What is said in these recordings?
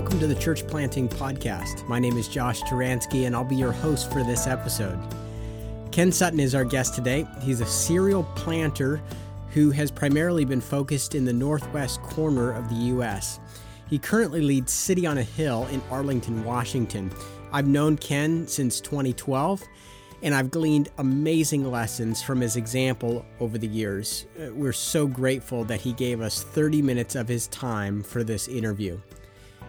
welcome to the Church Planting Podcast. My name is Josh Taransky, and I'll be your host for this episode. Ken Sutton is our guest today. He's a serial planter who has primarily been focused in the northwest corner of the U.S. He currently leads City on a Hill in Arlington, Washington. I've known Ken since 2012 and I've gleaned amazing lessons from his example over the years. Uh, we're so grateful that he gave us 30 minutes of his time for this interview.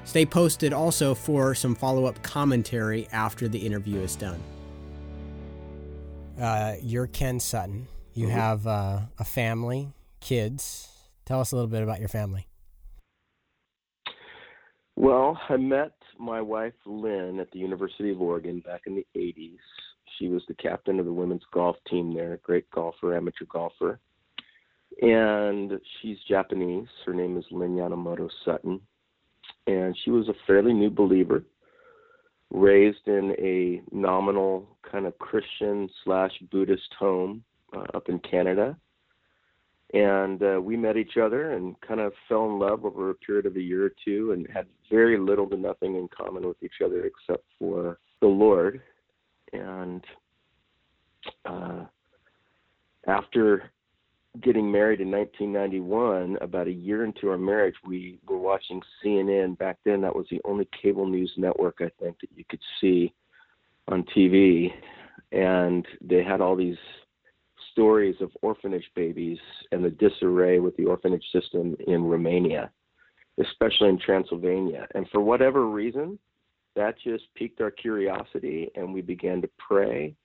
Stay posted also for some follow up commentary after the interview is done. Uh, you're Ken Sutton. You mm-hmm. have uh, a family, kids. Tell us a little bit about your family. Well, I met my wife Lynn at the University of Oregon back in the 80s. She was the captain of the women's golf team there, great golfer, amateur golfer. And she's Japanese. Her name is Lynn Yanomoto Sutton and she was a fairly new believer, raised in a nominal kind of Christian slash Buddhist home uh, up in Canada. And uh, we met each other and kind of fell in love over a period of a year or two and had very little to nothing in common with each other except for the Lord. And uh, after getting married in 1991, about a year into our marriage, we were watching CNN. Back then, that was the only cable news network I think that you could see on TV, and they had all these stories of orphanage babies and the disarray with the orphanage system in Romania, especially in Transylvania. And for whatever reason, that just piqued our curiosity, and we began to pray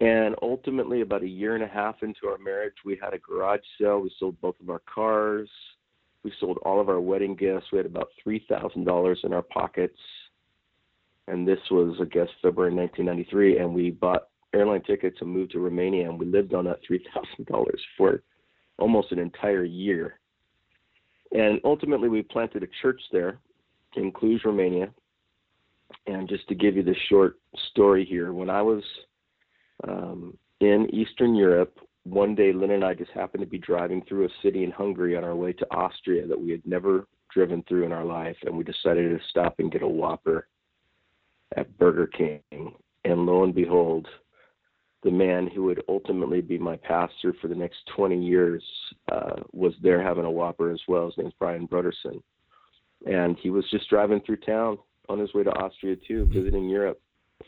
and ultimately, about a year and a half into our marriage, we had a garage sale. We sold both of our cars. We sold all of our wedding gifts. We had about $3,000 in our pockets. And this was, I guess, February 1993. And we bought airline tickets and moved to Romania. And we lived on that $3,000 for almost an entire year. And ultimately, we planted a church there in Cluj, Romania. And just to give you the short story here, when I was um, in Eastern Europe. One day, Lynn and I just happened to be driving through a city in Hungary on our way to Austria that we had never driven through in our life, and we decided to stop and get a Whopper at Burger King. And lo and behold, the man who would ultimately be my pastor for the next 20 years uh, was there having a Whopper as well. His name's Brian Broderson. And he was just driving through town on his way to Austria, too, visiting Europe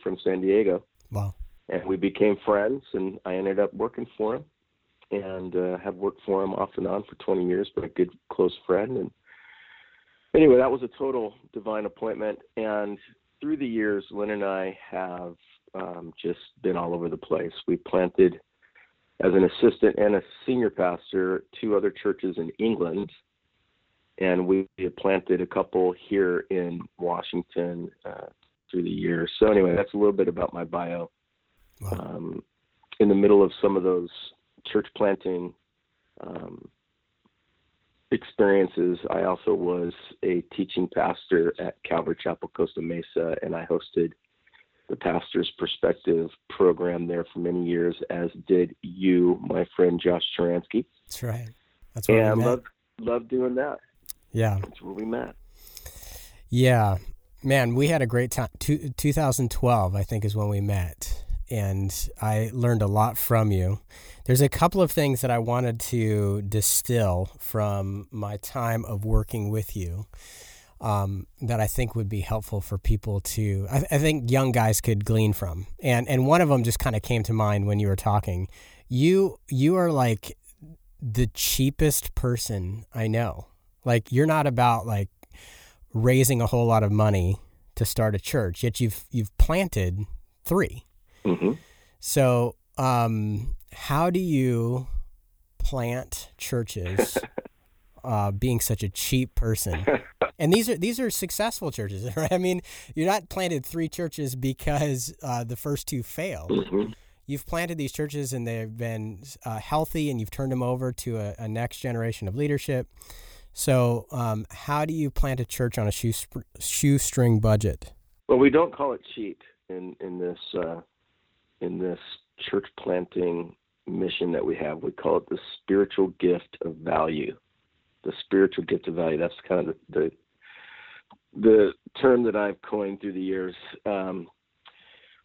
from San Diego. Wow and we became friends and I ended up working for him and uh, have worked for him off and on for 20 years, but a good close friend. And anyway, that was a total divine appointment. And through the years, Lynn and I have um, just been all over the place. We planted as an assistant and a senior pastor two other churches in England, and we have planted a couple here in Washington uh, through the years. So anyway, that's a little bit about my bio. Wow. Um, in the middle of some of those church planting um, experiences, I also was a teaching pastor at Calvary Chapel Costa Mesa, and I hosted the Pastor's Perspective program there for many years, as did you, my friend Josh Taransky. That's right. That's where and we met. Love, love doing that. Yeah. That's where we met. Yeah. Man, we had a great time. Two, 2012, I think, is when we met and I learned a lot from you. There's a couple of things that I wanted to distill from my time of working with you um, that I think would be helpful for people to, I, I think young guys could glean from. And, and one of them just kind of came to mind when you were talking. You, you are like the cheapest person I know. Like, you're not about like raising a whole lot of money to start a church, yet you've, you've planted three Mm-hmm. So, um, how do you plant churches? uh, being such a cheap person, and these are these are successful churches, right? I mean, you're not planted three churches because uh, the first two failed. Mm-hmm. You've planted these churches and they've been uh, healthy, and you've turned them over to a, a next generation of leadership. So, um, how do you plant a church on a shoe shoestring budget? Well, we don't call it cheap in in this uh, in this church planting mission that we have. We call it the spiritual gift of value. The spiritual gift of value. That's kind of the, the the term that I've coined through the years. Um,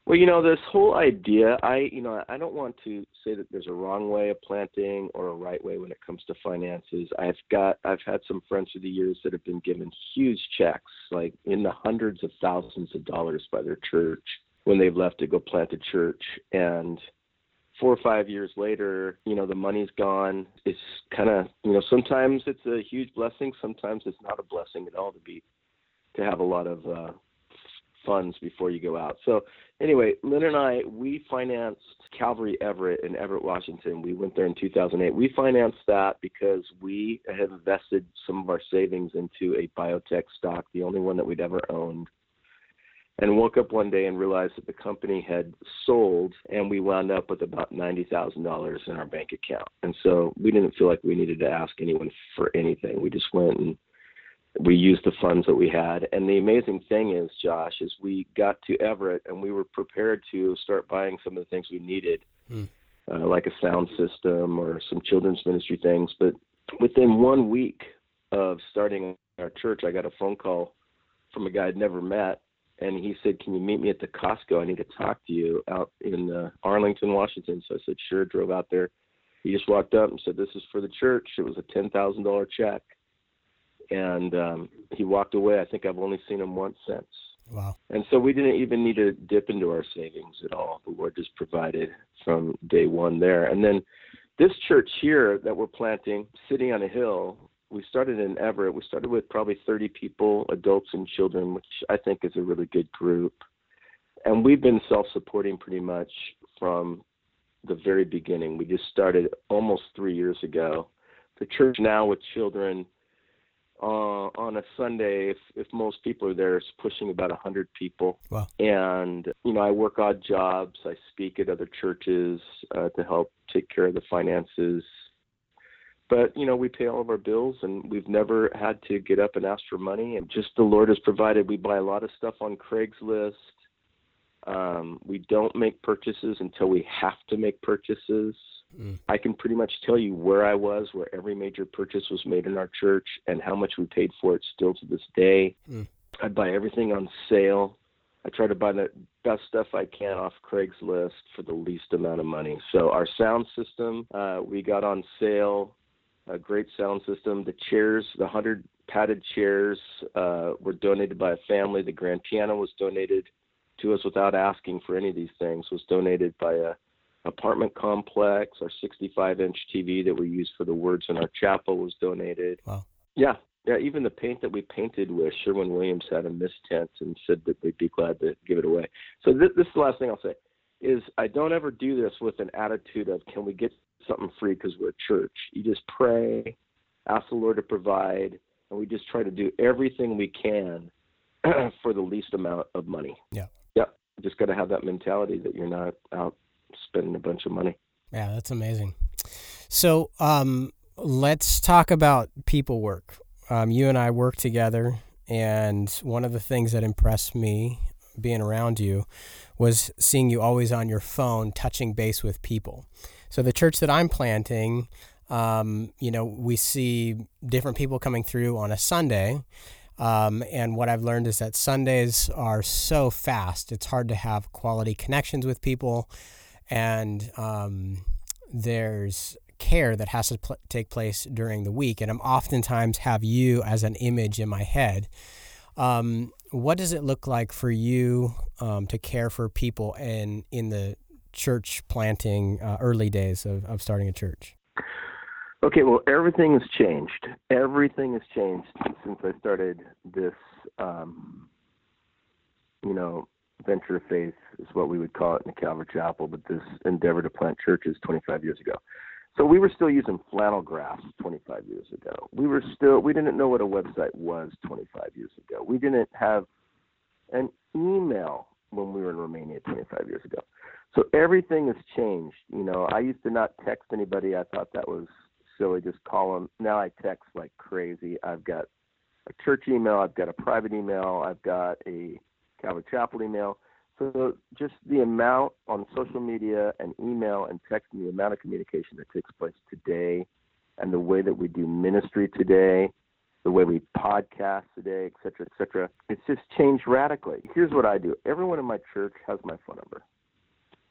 well, you know, this whole idea, I, you know, I don't want to say that there's a wrong way of planting or a right way when it comes to finances. I've got, I've had some friends through the years that have been given huge checks, like in the hundreds of thousands of dollars by their church when they've left to go plant a church. And four or five years later, you know, the money's gone. It's kind of, you know, sometimes it's a huge blessing. Sometimes it's not a blessing at all to be, to have a lot of, uh, funds before you go out. So anyway, Lynn and I we financed Calvary Everett in Everett, Washington. We went there in 2008. We financed that because we had invested some of our savings into a biotech stock, the only one that we'd ever owned. And woke up one day and realized that the company had sold, and we wound up with about ninety thousand dollars in our bank account. And so we didn't feel like we needed to ask anyone for anything. We just went and we used the funds that we had. And the amazing thing is, Josh, is we got to Everett and we were prepared to start buying some of the things we needed, mm. uh, like a sound system or some children's ministry things. But within one week of starting our church, I got a phone call from a guy I'd never met. And he said, "Can you meet me at the Costco? I need to talk to you out in uh, Arlington, Washington." So I said, "Sure." Drove out there. He just walked up and said, "This is for the church." It was a ten thousand dollar check and um, he walked away. I think I've only seen him once since. Wow. And so we didn't even need to dip into our savings at all. The Lord just provided from day one there. And then this church here that we're planting, City on a Hill, we started in Everett. We started with probably 30 people, adults and children, which I think is a really good group. And we've been self supporting pretty much from the very beginning. We just started almost three years ago. The church now with children uh, on a Sunday, if, if most people are there, it's pushing about a hundred people. Wow. And you know, I work odd jobs. I speak at other churches uh, to help take care of the finances. But you know, we pay all of our bills, and we've never had to get up and ask for money. And just the Lord has provided. We buy a lot of stuff on Craigslist. Um, we don't make purchases until we have to make purchases. Mm. I can pretty much tell you where I was, where every major purchase was made in our church, and how much we paid for it still to this day. Mm. I buy everything on sale. I try to buy the best stuff I can off Craigslist for the least amount of money. So our sound system, uh, we got on sale. A great sound system. The chairs, the hundred padded chairs, uh, were donated by a family. The grand piano was donated to us without asking for any of these things. Was donated by a apartment complex. Our 65 inch TV that we use for the words in our chapel was donated. Wow. Yeah. Yeah, even the paint that we painted with Sherwin Williams had a mistint and said that they'd be glad to give it away. So this, this is the last thing I'll say is I don't ever do this with an attitude of can we get something free because we're a church. You just pray, ask the Lord to provide, and we just try to do everything we can for the least amount of money. Yeah. Yeah. Just got to have that mentality that you're not out spending a bunch of money. Yeah, that's amazing. So um, let's talk about people work. Um, you and I work together, and one of the things that impressed me being around you was seeing you always on your phone touching base with people. So the church that I'm planting, um, you know, we see different people coming through on a Sunday. Um, and what I've learned is that Sundays are so fast, it's hard to have quality connections with people and um, there's care that has to pl- take place during the week. And I'm oftentimes have you as an image in my head. Um, what does it look like for you um, to care for people in in the church planting uh, early days of, of starting a church? Okay, well, everything has changed. Everything has changed since I started this, um, you know, venture of faith is what we would call it in the Calvary Chapel, but this endeavor to plant churches 25 years ago. So we were still using flannel graphs 25 years ago. We were still we didn't know what a website was 25 years ago. We didn't have an email when we were in Romania 25 years ago. So everything has changed. You know, I used to not text anybody. I thought that was silly. Just call them. Now I text like crazy. I've got a church email. I've got a private email. I've got a Calvary Chapel email. So just the amount on social media and email and text and the amount of communication that takes place today and the way that we do ministry today the way we podcast today, et cetera, et cetera. It's just changed radically. Here's what I do. Everyone in my church has my phone number.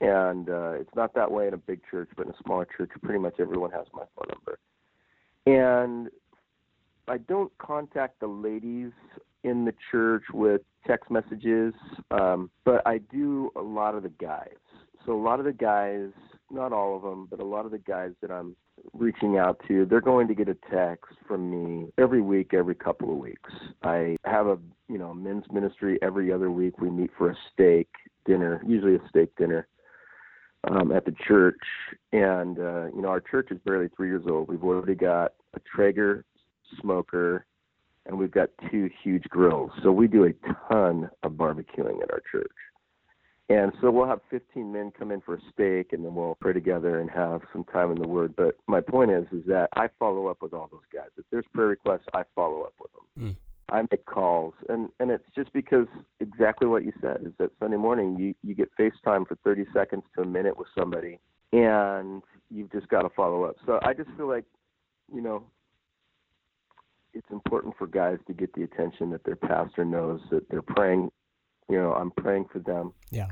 And uh, it's not that way in a big church, but in a smaller church, pretty much everyone has my phone number. And I don't contact the ladies in the church with text messages, um, but I do a lot of the guys. So a lot of the guys, not all of them, but a lot of the guys that I'm reaching out to, they're going to get a text from me every week, every couple of weeks. I have a you know men's ministry every other week. We meet for a steak dinner, usually a steak dinner um, at the church, and uh, you know our church is barely three years old. We've already got a Traeger smoker, and we've got two huge grills. So we do a ton of barbecuing at our church. And so we'll have 15 men come in for a steak, and then we'll pray together and have some time in the Word. But my point is, is that I follow up with all those guys. If there's prayer requests, I follow up with them. Mm. I make calls, and and it's just because exactly what you said is that Sunday morning you you get FaceTime for 30 seconds to a minute with somebody, and you've just got to follow up. So I just feel like, you know, it's important for guys to get the attention that their pastor knows that they're praying. You know, I'm praying for them. Yeah.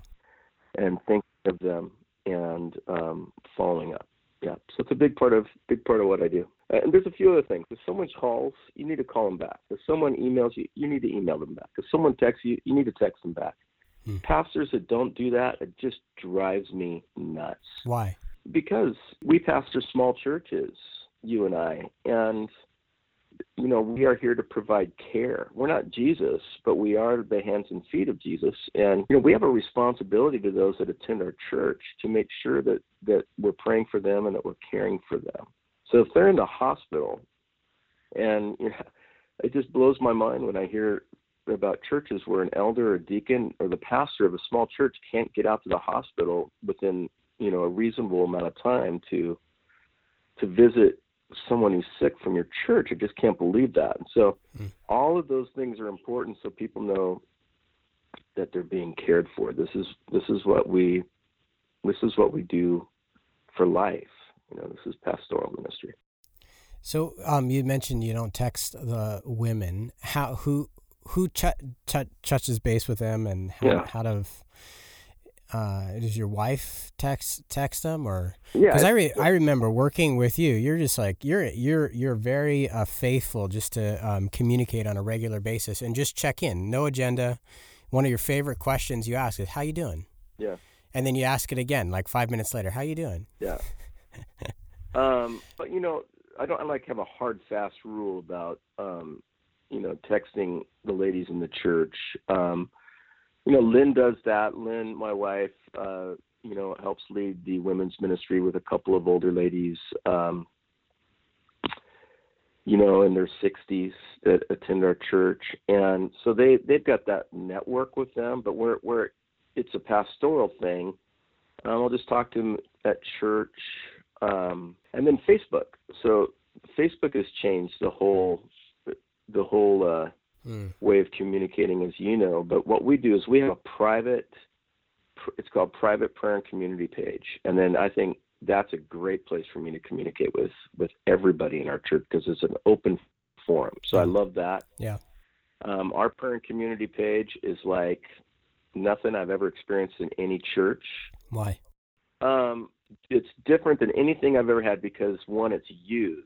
And thinking of them and um, following up. Yeah. So it's a big part of big part of what I do. And there's a few other things. If someone calls, you need to call them back. If someone emails you, you need to email them back. If someone texts you, you need to text them back. Hmm. Pastors that don't do that, it just drives me nuts. Why? Because we pastor small churches, you and I, and you know, we are here to provide care. We're not Jesus, but we are the hands and feet of Jesus. And, you know, we have a responsibility to those that attend our church to make sure that, that we're praying for them and that we're caring for them. So if they're in the hospital, and you know, it just blows my mind when I hear about churches where an elder or deacon or the pastor of a small church can't get out to the hospital within, you know, a reasonable amount of time to to visit someone who's sick from your church. I just can't believe that. And so mm. all of those things are important so people know that they're being cared for. This is this is what we this is what we do for life. You know, this is pastoral ministry. So um, you mentioned you don't text the women. How who who ch- ch- touches base with them and how, yeah. how to uh, does your wife text text them or? Yeah because I re- I remember working with you you're just like you're you're you're very uh, faithful just to um, communicate on a regular basis and just check in. No agenda. One of your favorite questions you ask is how you doing? Yeah. And then you ask it again like five minutes later how you doing? Yeah um but you know I don't I like have a hard fast rule about um you know texting the ladies in the church um you know, Lynn does that. Lynn, my wife, uh, you know, helps lead the women's ministry with a couple of older ladies, um, you know, in their 60s that attend our church, and so they they've got that network with them. But where where it's a pastoral thing, um, I'll just talk to them at church, um, and then Facebook. So Facebook has changed the whole the whole uh, mm. way of communicating, as you know. But what we do is we have a private, it's called private prayer and community page, and then I think that's a great place for me to communicate with with everybody in our church because it's an open forum. So I hmm. love that. Yeah. Um, our prayer and community page is like nothing I've ever experienced in any church. Why? Um, it's different than anything I've ever had because one, it's used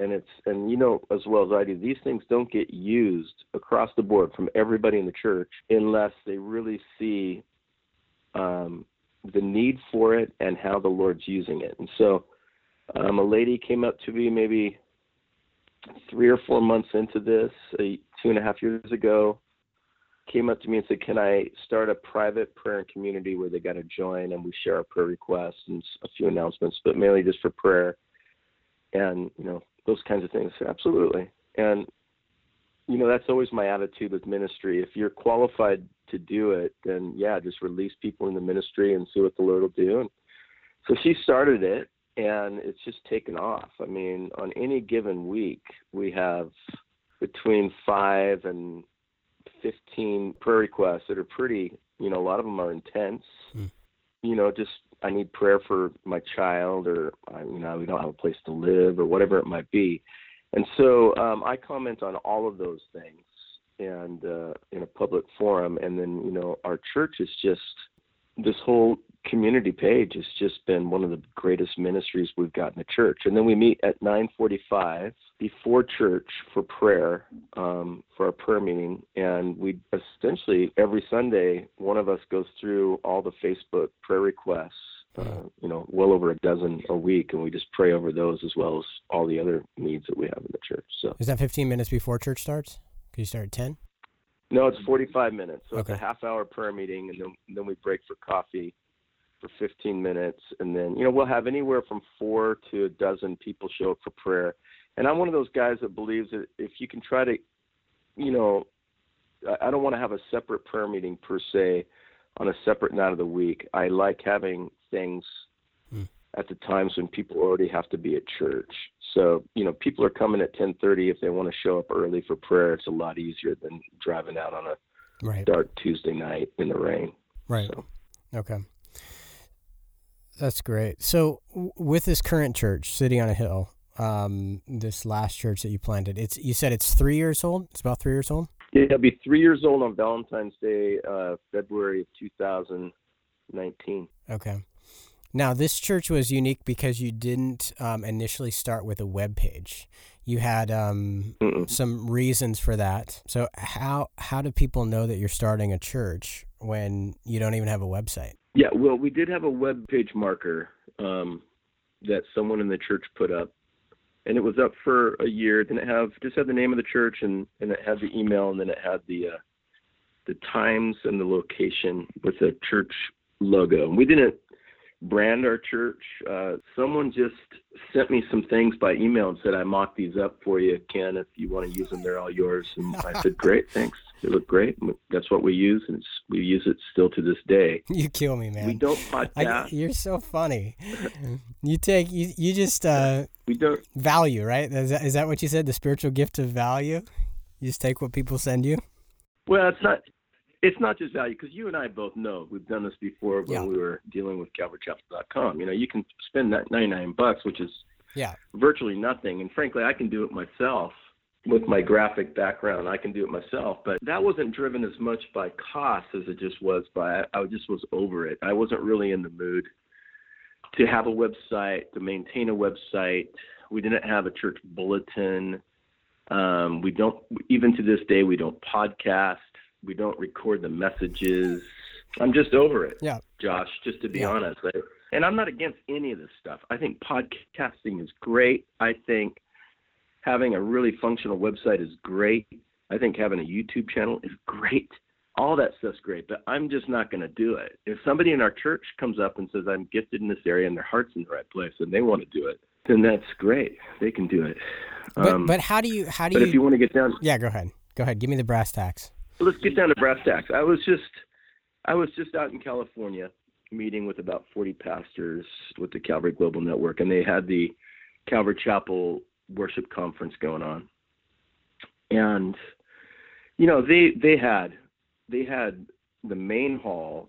and it's and you know as well as I do, these things don't get used across the board from everybody in the church unless they really see um, the need for it and how the Lord's using it. And so, um, a lady came up to me maybe three or four months into this, uh, two and a half years ago, came up to me and said, "Can I start a private prayer and community where they got to join and we share our prayer requests and a few announcements, but mainly just for prayer." And you know, those kinds of things. Absolutely. And you know, that's always my attitude with ministry. If you're qualified to do it, then yeah, just release people in the ministry and see what the Lord will do. And so she started it and it's just taken off. I mean, on any given week, we have between five and 15 prayer requests that are pretty, you know, a lot of them are intense. Mm. You know, just I need prayer for my child, or you know, we don't have a place to live, or whatever it might be. And so um, I comment on all of those things and uh, in a public forum. And then, you know, our church is just this whole community page has just been one of the greatest ministries we've got in the church. And then we meet at 9:45 before church for prayer, um, for our prayer meeting, and we essentially every Sunday one of us goes through all the Facebook prayer requests. Uh, you know, well over a dozen a week, and we just pray over those as well as all the other needs that we have in the church. So, is that 15 minutes before church starts? Can you start at 10? No, it's 45 minutes. So Okay. it's a half hour prayer meeting, and then then we break for coffee for 15 minutes, and then you know we'll have anywhere from four to a dozen people show up for prayer. And I'm one of those guys that believes that if you can try to, you know, I- don't want to have a separate prayer meeting per se on a separate night of the week. I like having things Hmm. at the times when people already have to be at church. So, you know, people are coming at 10:30 if they want to show up early for prayer. It's a lot easier than driving out on a Right. dark Tuesday night in the rain. Right. So, Okay. That's great. So, w- with this current church, City on a Hill, um, this last church that you planted, it's you said it's three years old. It's about three years old. yeah, it'll be three years old on Valentine's Day, uh, February of 2019. Okay. Now, this church was unique because you didn't um, initially start with a web page. You had um, some reasons for that. So, how how do people know that you're starting a church when you don't even have a website? Yeah, well, we did have a web page marker um, that someone in the church put up, and it was up for a year. Then it have just had the name of the church, and and it had the email, and then it had the uh, the times and the location with the church logo. And we didn't brand our church. Uh, someone just sent me some things by email and said, "I mocked these up for you, Ken. If you want to use them, they're all yours." And I said, "Great, thanks. They look great. That's what we use, and we use it still to this day." You kill me, man. We don't I, podcast. you're so funny. You take you you just uh, we don't. value, right? Is that, is that what you said? The spiritual gift of value. You just take what people send you. Well, it's not. It's not just value because you and I both know we've done this before when Yeah. we were dealing with CalvaryChapel.com. You know, you can spend that 99 bucks, which is Yeah. virtually nothing, and frankly, I can do it myself with my graphic background. I can do it myself, but that wasn't driven as much by cost as it just was by I just was over it. I wasn't really in the mood to have a website, to maintain a website. We didn't have a church bulletin. Um, we don't even to this day we don't podcast. We don't record the messages. I'm just over it. Yeah. Josh, just to be Yeah. honest. And I'm not against any of this stuff. I think podcasting is great. I think having a really functional website is great. I think having a YouTube channel is great. All that stuff's great, but I'm just not going to do it. If somebody in our church comes up and says I'm gifted in this area and their heart's in the right place and they want to do it, then that's great. They can do it. But Um, but how do you how do but you, if you want to get down, Yeah, go ahead. Go ahead. Give me the brass tacks. Let's get down to brass tacks. I was just I was just out in California meeting with about 40 pastors with the Calvary Global Network and they had the Calvary Chapel worship conference going on. And you know, they they had they had the main hall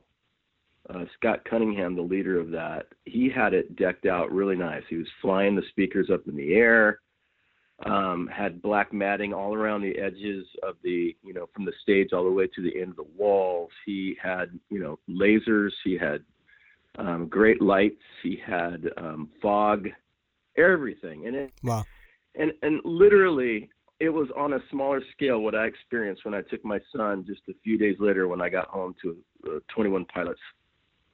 uh, Scott Cunningham, the leader of that, he had it decked out really nice. He was flying the speakers up in the air um, had black matting all around the edges of the, you know, from the stage all the way to the end of the walls. He had, you know, lasers. He had um, great lights. He had um, fog, everything. And it, Wow. and and literally, it was on a smaller scale what I experienced when I took my son just a few days later when I got home to a 21 Pilots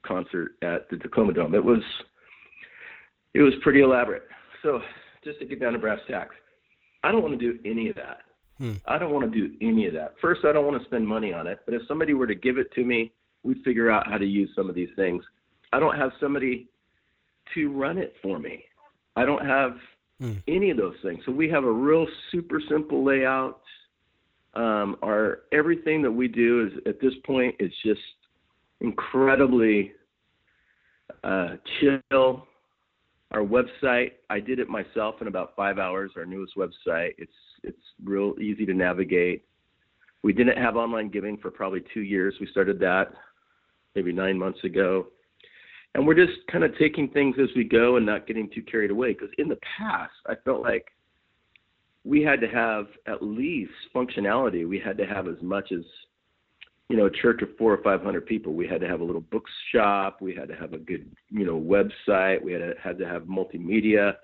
concert at the Tacoma Dome. It was it was pretty elaborate. So just to get down to brass tacks, I don't want to do any of that. Hmm. I don't want to do any of that. First, I don't want to spend money on it. But if somebody were to give it to me, we'd figure out how to use some of these things. I don't have somebody to run it for me. I don't have Hmm. any of those things. So we have a real super simple layout. Um, our everything that we do is at this point is just incredibly uh, chill. Our website, I did it myself in about five hours. Our newest website, it's it's real easy to navigate. We didn't have online giving for probably two years. We started that maybe nine months ago, and we're just kind of taking things as we go and not getting too carried away. Because in the past, I felt like we had to have at least functionality. We had to have as much as you know, a church of four or five hundred people. We had to have a little bookshop. We had to have a good, you know, website. We had to, had to have multimedia,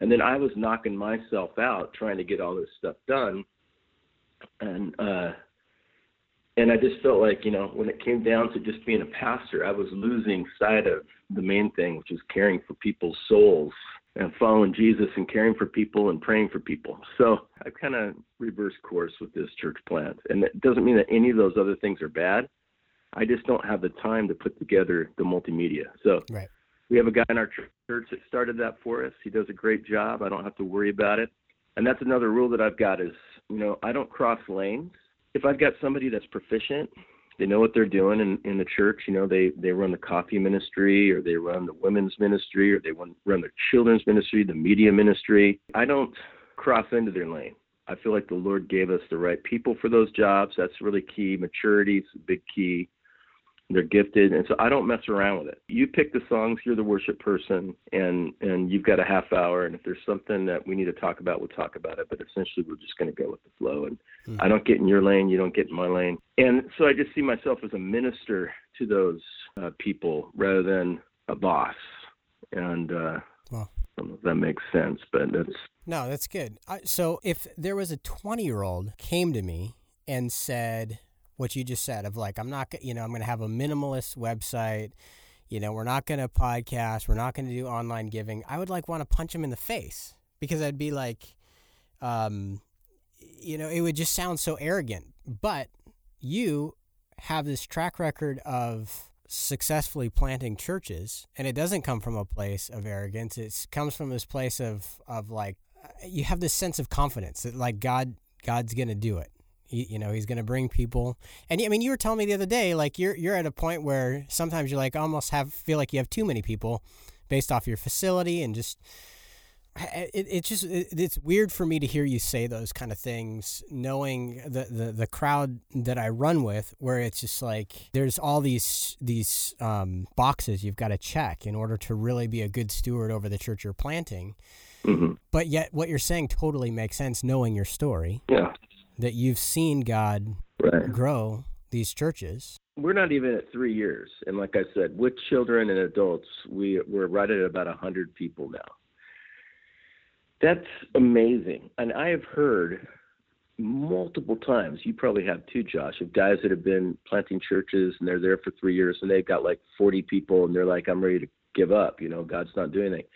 and then I was knocking myself out trying to get all this stuff done, and uh, and I just felt like, you know, when it came down to just being a pastor, I was losing sight of the main thing, which was caring for people's souls and following Jesus and caring for people and praying for people. So I've kind of reversed course with this church plant. And it doesn't mean that any of those other things are bad. I just don't have the time to put together the multimedia. So right. we have a guy in our church that started that for us. He does a great job. I don't have to worry about it. And that's another rule that I've got is, you know, I don't cross lanes. If I've got somebody that's proficient they know what they're doing in, in the church. You know, they they run the coffee ministry, or they run the women's ministry, or they run the children's ministry, the media ministry. I don't cross into their lane. I feel like the Lord gave us the right people for those jobs. That's really key. Maturity is a big key. They're gifted, and so I don't mess around with it. You pick the songs. You're the worship person, and and you've got a half hour. And if there's something that we need to talk about, we'll talk about it. But essentially, we're just going to go with the flow. And mm-hmm. I don't get in your lane. You don't get in my lane. And so I just see myself as a minister to those uh, people rather than a boss. And uh, well, I don't know if that makes sense, but that's no, that's good. I, so if there was a 20 year old came to me and said what you just said of like I'm not you know I'm going to have a minimalist website you know we're not going to podcast we're not going to do online giving. I would like want to punch him in the face because I'd be like um you know it would just sound so arrogant. But you have this track record of successfully planting churches and it doesn't come from a place of arrogance. It comes from this place of of like you have this sense of confidence that like God God's to do it he, you know, he's going to bring people. And I mean, you were telling me the other day, like you're you're at a point where sometimes you're like almost have feel like you have too many people, based off your facility and just. It, it just it, it's weird for me to hear you say those kind of things knowing the, the the crowd that I run with where it's just like there's all these these um, boxes you've got to check in order to really be a good steward over the church you're planting mm-hmm. but yet what you're saying totally makes sense knowing your story yeah that you've seen God right. grow these churches. We're not even at three years, and like I said, with children and adults, we we're right at about a hundred people now. That's amazing, and I have heard multiple times. You probably have too, Josh, of guys that have been planting churches and they're there for three years and they've got like 40 people and they're like, I'm ready to give up. You know, God's not doing anything.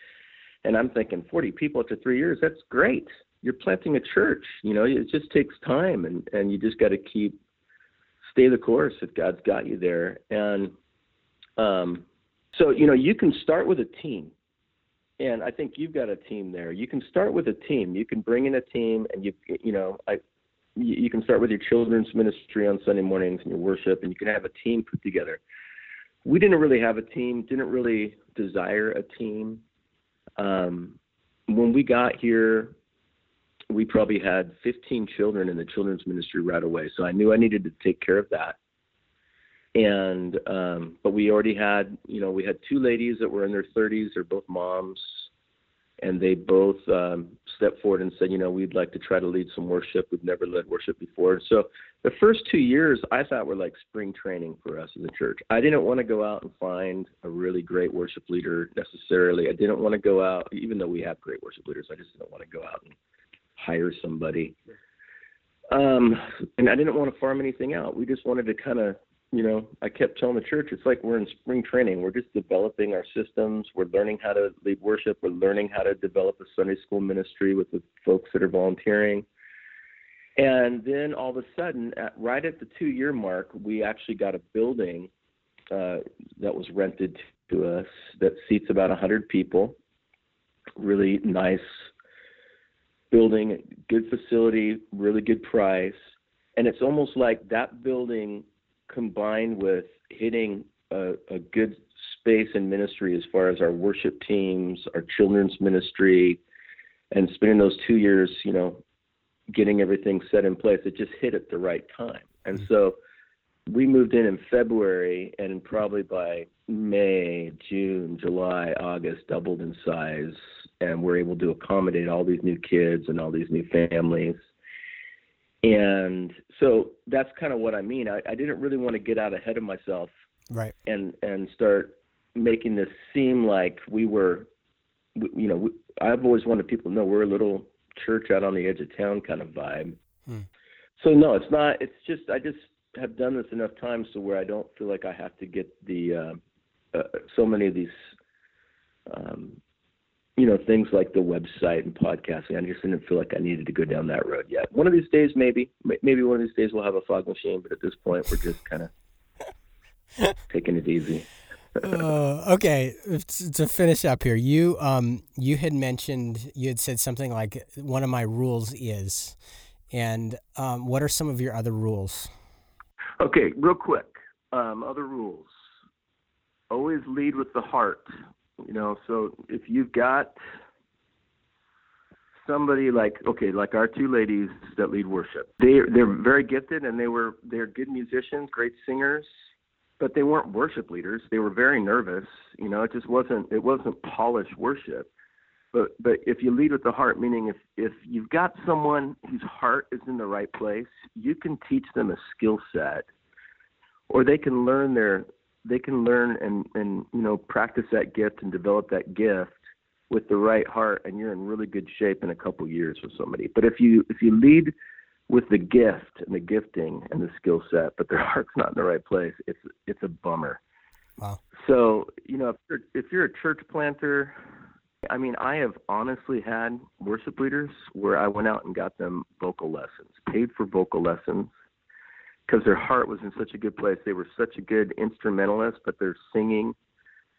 And I'm thinking, 40 people after three years, that's great you're planting a church. You know, it just takes time, and and you just got to keep stay the course if God's got you there. And um, so you know, you can start with a team, and I think you've got a team there. You can start with a team. You can bring in a team, and you you know, I you can start with your children's ministry on Sunday mornings and your worship, and you can have a team put together. We didn't really have a team. Didn't really desire a team. Um, when we got here, we probably had 15 children in the children's ministry right away. So I knew I needed to take care of that. And um, but we already had, you know, we had two ladies that were in their 30s. They're both moms, and they both um, stepped forward and said, you know, we'd like to try to lead some worship. We've never led worship before. So the first two years I thought were like spring training for us as a church. I didn't want to go out and find a really great worship leader necessarily. I didn't want to go out, even though we have great worship leaders. I just didn't want to go out and hire somebody. Um, and I didn't want to farm anything out. We just wanted to kind of, you know, I kept telling the church, it's like we're in spring training. We're just developing our systems. We're learning how to lead worship. We're learning how to develop a Sunday school ministry with the folks that are volunteering. And then all of a sudden, at, right at the two year mark, we actually got a building uh, that was rented to us that seats about 100 people. Really nice building, good facility, really good price. And it's almost like that building combined with hitting a, a good space in ministry as far as our worship teams, our children's ministry, and spending those two years, you know, getting everything set in place, it just hit at the right time. And mm-hmm. so we moved in in February, and probably by May, June, July, August, doubled in size and we're able to accommodate all these new kids and all these new families. And so that's kind of what I mean. I, I didn't really want to get out ahead of myself, right? And and start making this seem like we were, you know, I've always wanted people to know we're a little church out on the edge of town kind of vibe. Hmm. So no, it's not. It's just I just have done this enough times to where I don't feel like I have to get the uh, uh, so many of these, um, you know, things like the website and podcasting. I just didn't feel like I needed to go down that road yet. One of these days, maybe, maybe one of these days we'll have a fog machine. But at this point, we're just kind of taking it easy. uh, okay, to finish up here, you um you had mentioned you had said something like one of my rules is, and um, what are some of your other rules? Okay, real quick. Um, other rules. Always lead with the heart. You know, so if you've got somebody like okay, like our two ladies that lead worship, they they're very gifted and they were they're good musicians, great singers, but they weren't worship leaders. They were very nervous. You know, it just wasn't it wasn't polished worship. But but if you lead with the heart, meaning if if you've got someone whose heart is in the right place, you can teach them a skill set, or they can learn their they can learn and and you know practice that gift and develop that gift with the right heart, and you're in really good shape in a couple years with somebody. But if you if you lead with the gift and the gifting and the skill set, but their heart's not in the right place, it's it's a bummer. Wow. So you know if you're, if you're a church planter I mean, I have honestly had worship leaders where I went out and got them vocal lessons, paid for vocal lessons, because their heart was in such a good place. They were such a good instrumentalist, but their singing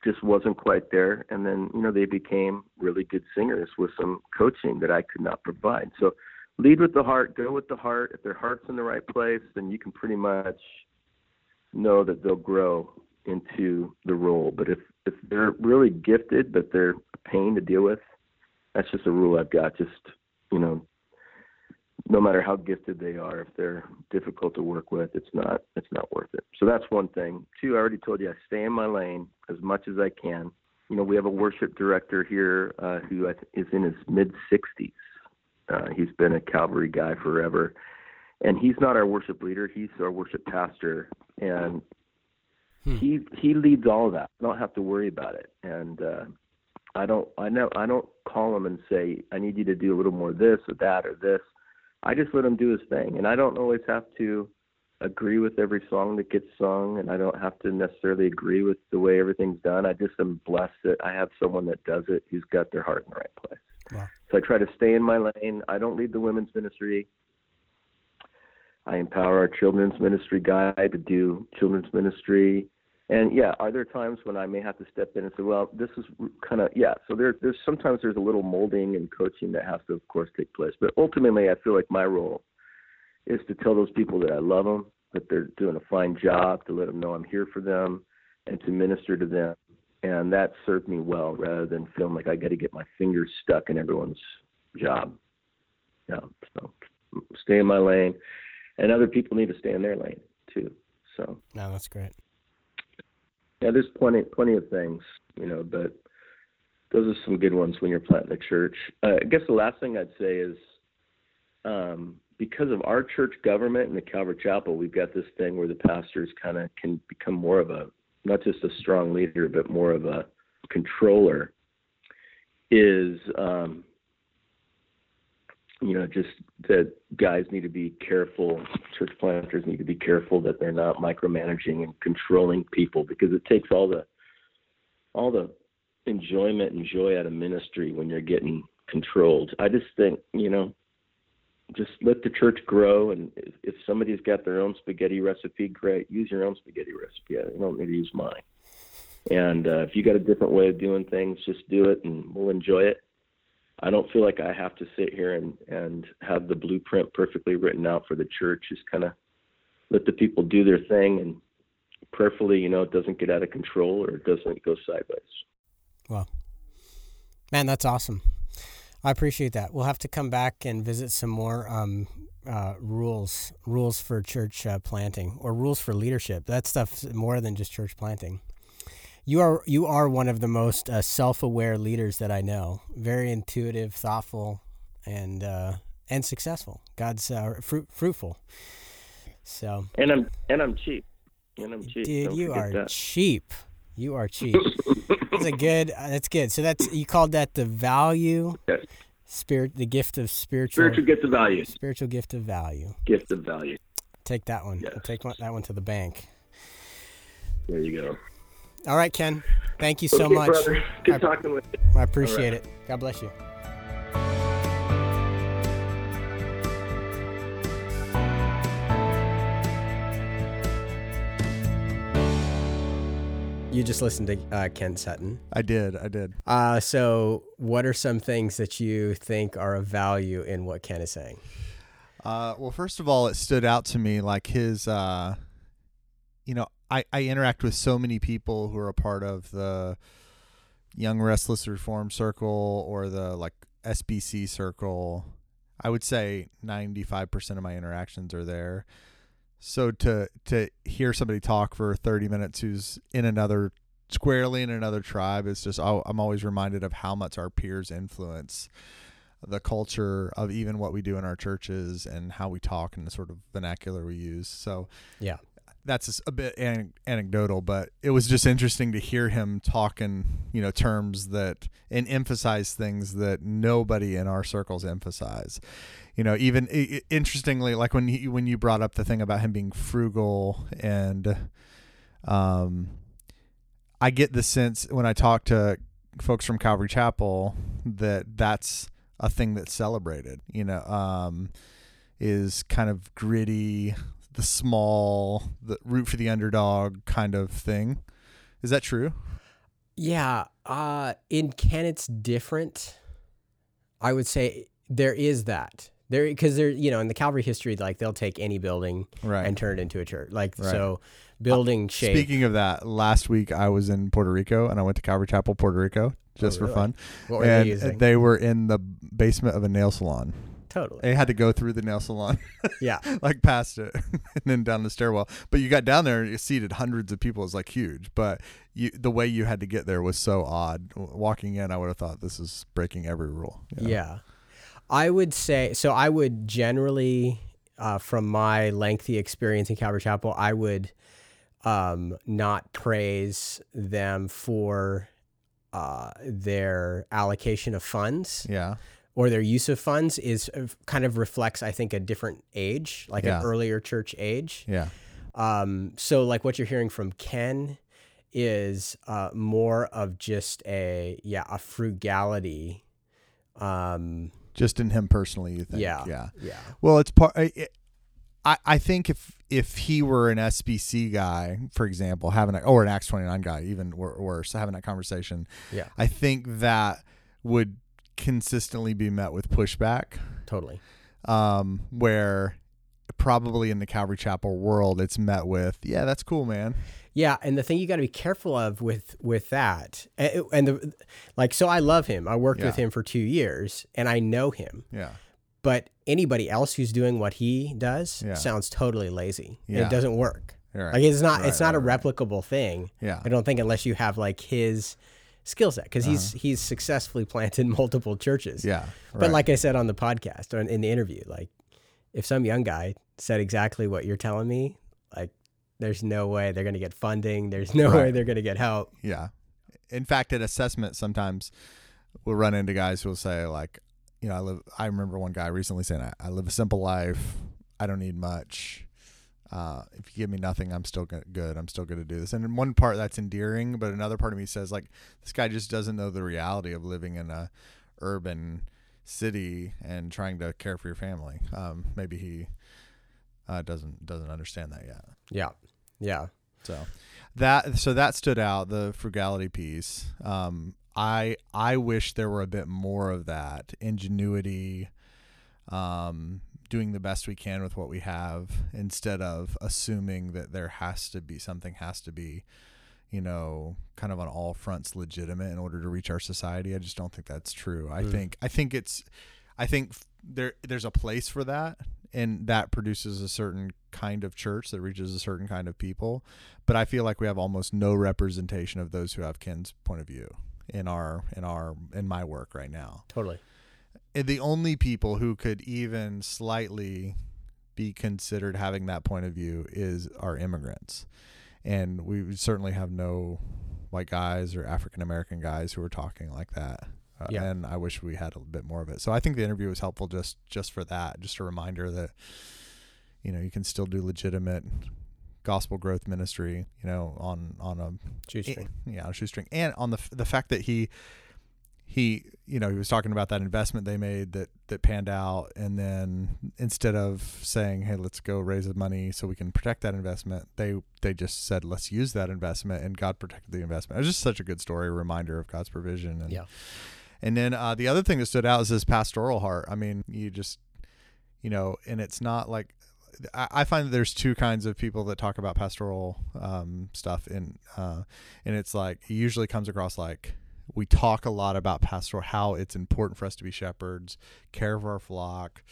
just wasn't quite there. And then, you know, they became really good singers with some coaching that I could not provide. So lead with the heart, go with the heart. If their heart's in the right place, then you can pretty much know that they'll grow into the role. But if if they're really gifted, but they're a pain to deal with, that's just a rule I've got. Just you know, no matter how gifted they are, if they're difficult to work with, it's not it's not worth it. So that's one thing. Two, I already told you I stay in my lane as much as I can. You know, we have a worship director here uh, who is in his mid 60s. Uh, he's been a Calvary guy forever, and he's not our worship leader. He's our worship pastor, and Hmm. He he leads all of that. I don't have to worry about it. And uh, I don't I know I don't call him and say I need you to do a little more of this or that or this. I just let him do his thing, and I don't always have to agree with every song that gets sung, and I don't have to necessarily agree with the way everything's done. I just am blessed that I have someone that does it who's got their heart in the right place. Wow. So I try to stay in my lane. I don't lead the women's ministry. I empower our children's ministry guy to do children's ministry. And yeah, are there times when I may have to step in and say, well, this is kind of yeah. So there, there's sometimes there's a little molding and coaching that has to, of course, take place. But ultimately, I feel like my role is to tell those people that I love them, that they're doing a fine job, to let them know I'm here for them, and to minister to them. And that served me well, rather than feeling like I got to get my fingers stuck in everyone's job. Yeah. So stay in my lane, and other people need to stay in their lane too. So. No, that's great yeah, there's plenty plenty of things, you know, but those are some good ones when you're planting a church. Uh, I guess the last thing I'd say is um, because of our church government and the Calvary Chapel, we've got this thing where the pastors kind of can become more of a not just a strong leader, but more of a controller. Is um, you know, just that guys need to be careful, church planters need to be careful that they're not micromanaging and controlling people because it takes all the all the enjoyment and joy out of ministry when you're getting controlled. I just think, you know, just let the church grow and if, if somebody's got their own spaghetti recipe, great, use your own spaghetti recipe. I don't need to use mine. And uh, if you got a different way of doing things, just do it and we'll enjoy it I don't feel like I have to sit here and and have the blueprint perfectly written out for the church. Just kind of let the people do their thing and prayerfully, you know, it doesn't get out of control or it doesn't go sideways. Wow, man, that's awesome. I appreciate that. We'll have to come back and visit some more um, uh, rules rules for church uh, planting or rules for leadership. That stuff's more than just church planting. You are you are one of the most uh, self-aware leaders that I know. Very intuitive, thoughtful, and uh, and successful. God's uh, fruit, fruitful. So and I'm and I'm cheap. And I'm cheap. Dude, Don't you are that. cheap. You are cheap. that's a good. Uh, that's good. So that's you called that the value, spirit, the gift of spiritual Spiritual gift of value. spiritual gift of value. Gift of value. Take that one. Yes. Take one, that one to the bank. There you go. All right, Ken. Thank you so Okay, much. brother. Good I- talking with you. I appreciate it. God bless you. You just listened to uh, Ken Sutton. I did. I did. Uh, so, what are some things that you think are of value in what Ken is saying? Uh, well, first of all, it stood out to me like his, uh, you know, I, I interact with so many people who are a part of the Young Restless Reform Circle or the like SBC Circle. I would say 95% of my interactions are there. So to to hear somebody talk for 30 minutes who's in another squarely in another tribe is just oh, I'm always reminded of how much our peers influence the culture of even what we do in our churches and how we talk and the sort of vernacular we use. So Yeah. That's a bit an- anecdotal, but it was just interesting to hear him talk in you know terms that and emphasize things that nobody in our circles emphasize. You know, even i- i- interestingly, like when he, when you brought up the thing about him being frugal and, um, I get the sense when I talk to folks from Calvary Chapel that that's a thing that's celebrated. You know, um, is kind of gritty, the small, the root for the underdog kind of thing. Is that true? Yeah, uh, in Ken, it's different. I would say there is that there because there, you know, in the Calvary history, like they'll take any building Right. and turn it into a church. Like Right. so, building shape. Speaking of that, last week I was in Puerto Rico and I went to Calvary Chapel, Puerto Rico, just Oh, really? for fun. what were and they using? they were in the basement of a nail salon. Totally. They had to go through the nail salon, Yeah. like past it, and then down the stairwell. But you got down there and you seated hundreds of people. It's like huge, but you the way you had to get there was so odd. Walking in, I would have thought this is breaking every rule. you know? Yeah. I would say so. I would generally, uh, from my lengthy experience in Calvary Chapel, I would um, not praise them for uh, their allocation of funds yeah, or their use of funds is uh, kind of reflects, I think, a different age, like Yeah. an earlier church age. yeah, Um, so like what you're hearing from Ken is uh, more of just a yeah a frugality. Um, just in him personally. You think? Yeah. yeah. yeah. Well, it's part. I, I I think if if he were an SBC guy, for example, having a, or an Acts twenty nine guy, even worse, having that conversation, Yeah. I think that would consistently be met with pushback. Totally. Um, where probably in the Calvary Chapel world, it's met with, yeah, that's cool, man. Yeah, and the thing you got to be careful of with with that, and, and the like. So I love him. I worked with him for two years, and I know him. Yeah, But anybody else who's doing what he does Yeah. sounds totally lazy. and Yeah. It doesn't work. Right. Like it's not Right, it's not right, a replicable thing. yeah, I don't think unless you have like his skill set because he's Uh-huh. he's successfully planted multiple churches. yeah. But like I said on the podcast or in, the interview, like if some young guy said exactly what you're telling me, like there's no way they're going to get funding. There's no way they're going to get help. Yeah. In fact, at assessment, sometimes we'll run into guys who will say, like, you know, I live, I remember one guy recently saying, I, I live a simple life. I don't need much. Uh, if you give me nothing, I'm still good. I'm still going to do this. And in one part, that's endearing, but another part of me says, like, this guy just doesn't know the reality of living in a urban city and trying to care for your family. Um, maybe he uh, doesn't doesn't understand that yet. Yeah. Yeah. So that so that stood out the frugality piece. Um, I I wish there were a bit more of that ingenuity, um, doing the best we can with what we have instead of assuming that there has to be something has to be, you know, kind of on all fronts legitimate in order to reach our society. I just don't think that's true. I Mm. think I think it's I think there there's a place for that and that produces a certain kind of church that reaches a certain kind of people. But I feel like we have almost no representation of those who have Ken's point of view in our in our in my work right now. Totally. And the only people who could even slightly be considered having that point of view is our immigrants. And we certainly have no white guys or African American guys who are talking like that. Uh, Yeah. And I wish we had a bit more of it. So I think the interview was helpful just just for that, just a reminder that you know you can still do legitimate gospel growth ministry, you know, on on a Shoestring. yeah, on a shoestring, and on the the fact that he he you know he was talking about that investment they made that that panned out, and then instead of saying hey let's go raise the money so we can protect that investment, they they just said let's use that investment, and God protected the investment. It was just such a good story, a reminder of God's provision. And, Yeah. and then uh, the other thing that stood out is his pastoral heart. I mean, you just you know, and it's not like I find that there's two kinds of people that talk about pastoral um, stuff, and uh, and it's like it usually comes across like we talk a lot about pastoral, how it's important for us to be shepherds, care for our flock,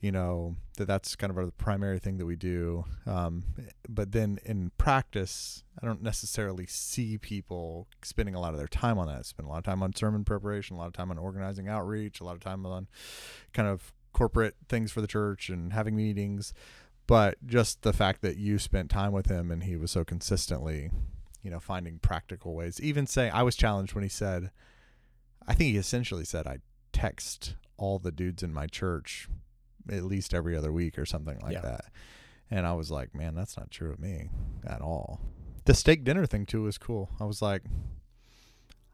you know that that's kind of our, primary thing that we do. Um, but then in practice, I don't necessarily see people spending a lot of their time on that. Spend a lot of time on sermon preparation, a lot of time on organizing outreach, a lot of time on kind of corporate things for the church and having meetings but just the fact that you spent time with him and he was so consistently you know finding practical ways. Even saying i was challenged when he said i think he essentially said i text all the dudes in my church at least every other week or something like Yeah. that. And i was like man that's not true of me at all. The steak dinner thing too was cool. I was like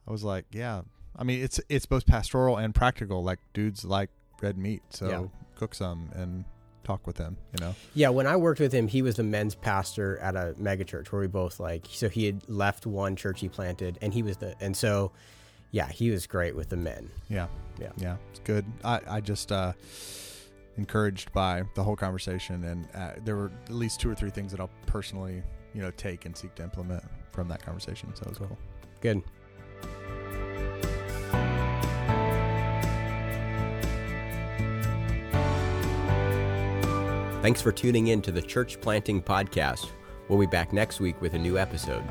i was like yeah. I mean it's it's both pastoral and practical. Like dudes like red meat so Yeah. cook some and talk with them you know Yeah, when I worked with him, he was the men's pastor at a megachurch where we both like. So he had left one church he planted, and he was the and so, yeah, he was great with the men. Yeah. Yeah. Yeah. It's good. I, I just uh, encouraged by the whole conversation, and uh, there were at least two or three things that I'll personally, you know, take and seek to implement from that conversation. So it was cool. Good. Thanks for tuning in to the Church Planting Podcast. We'll be back next week with a new episode.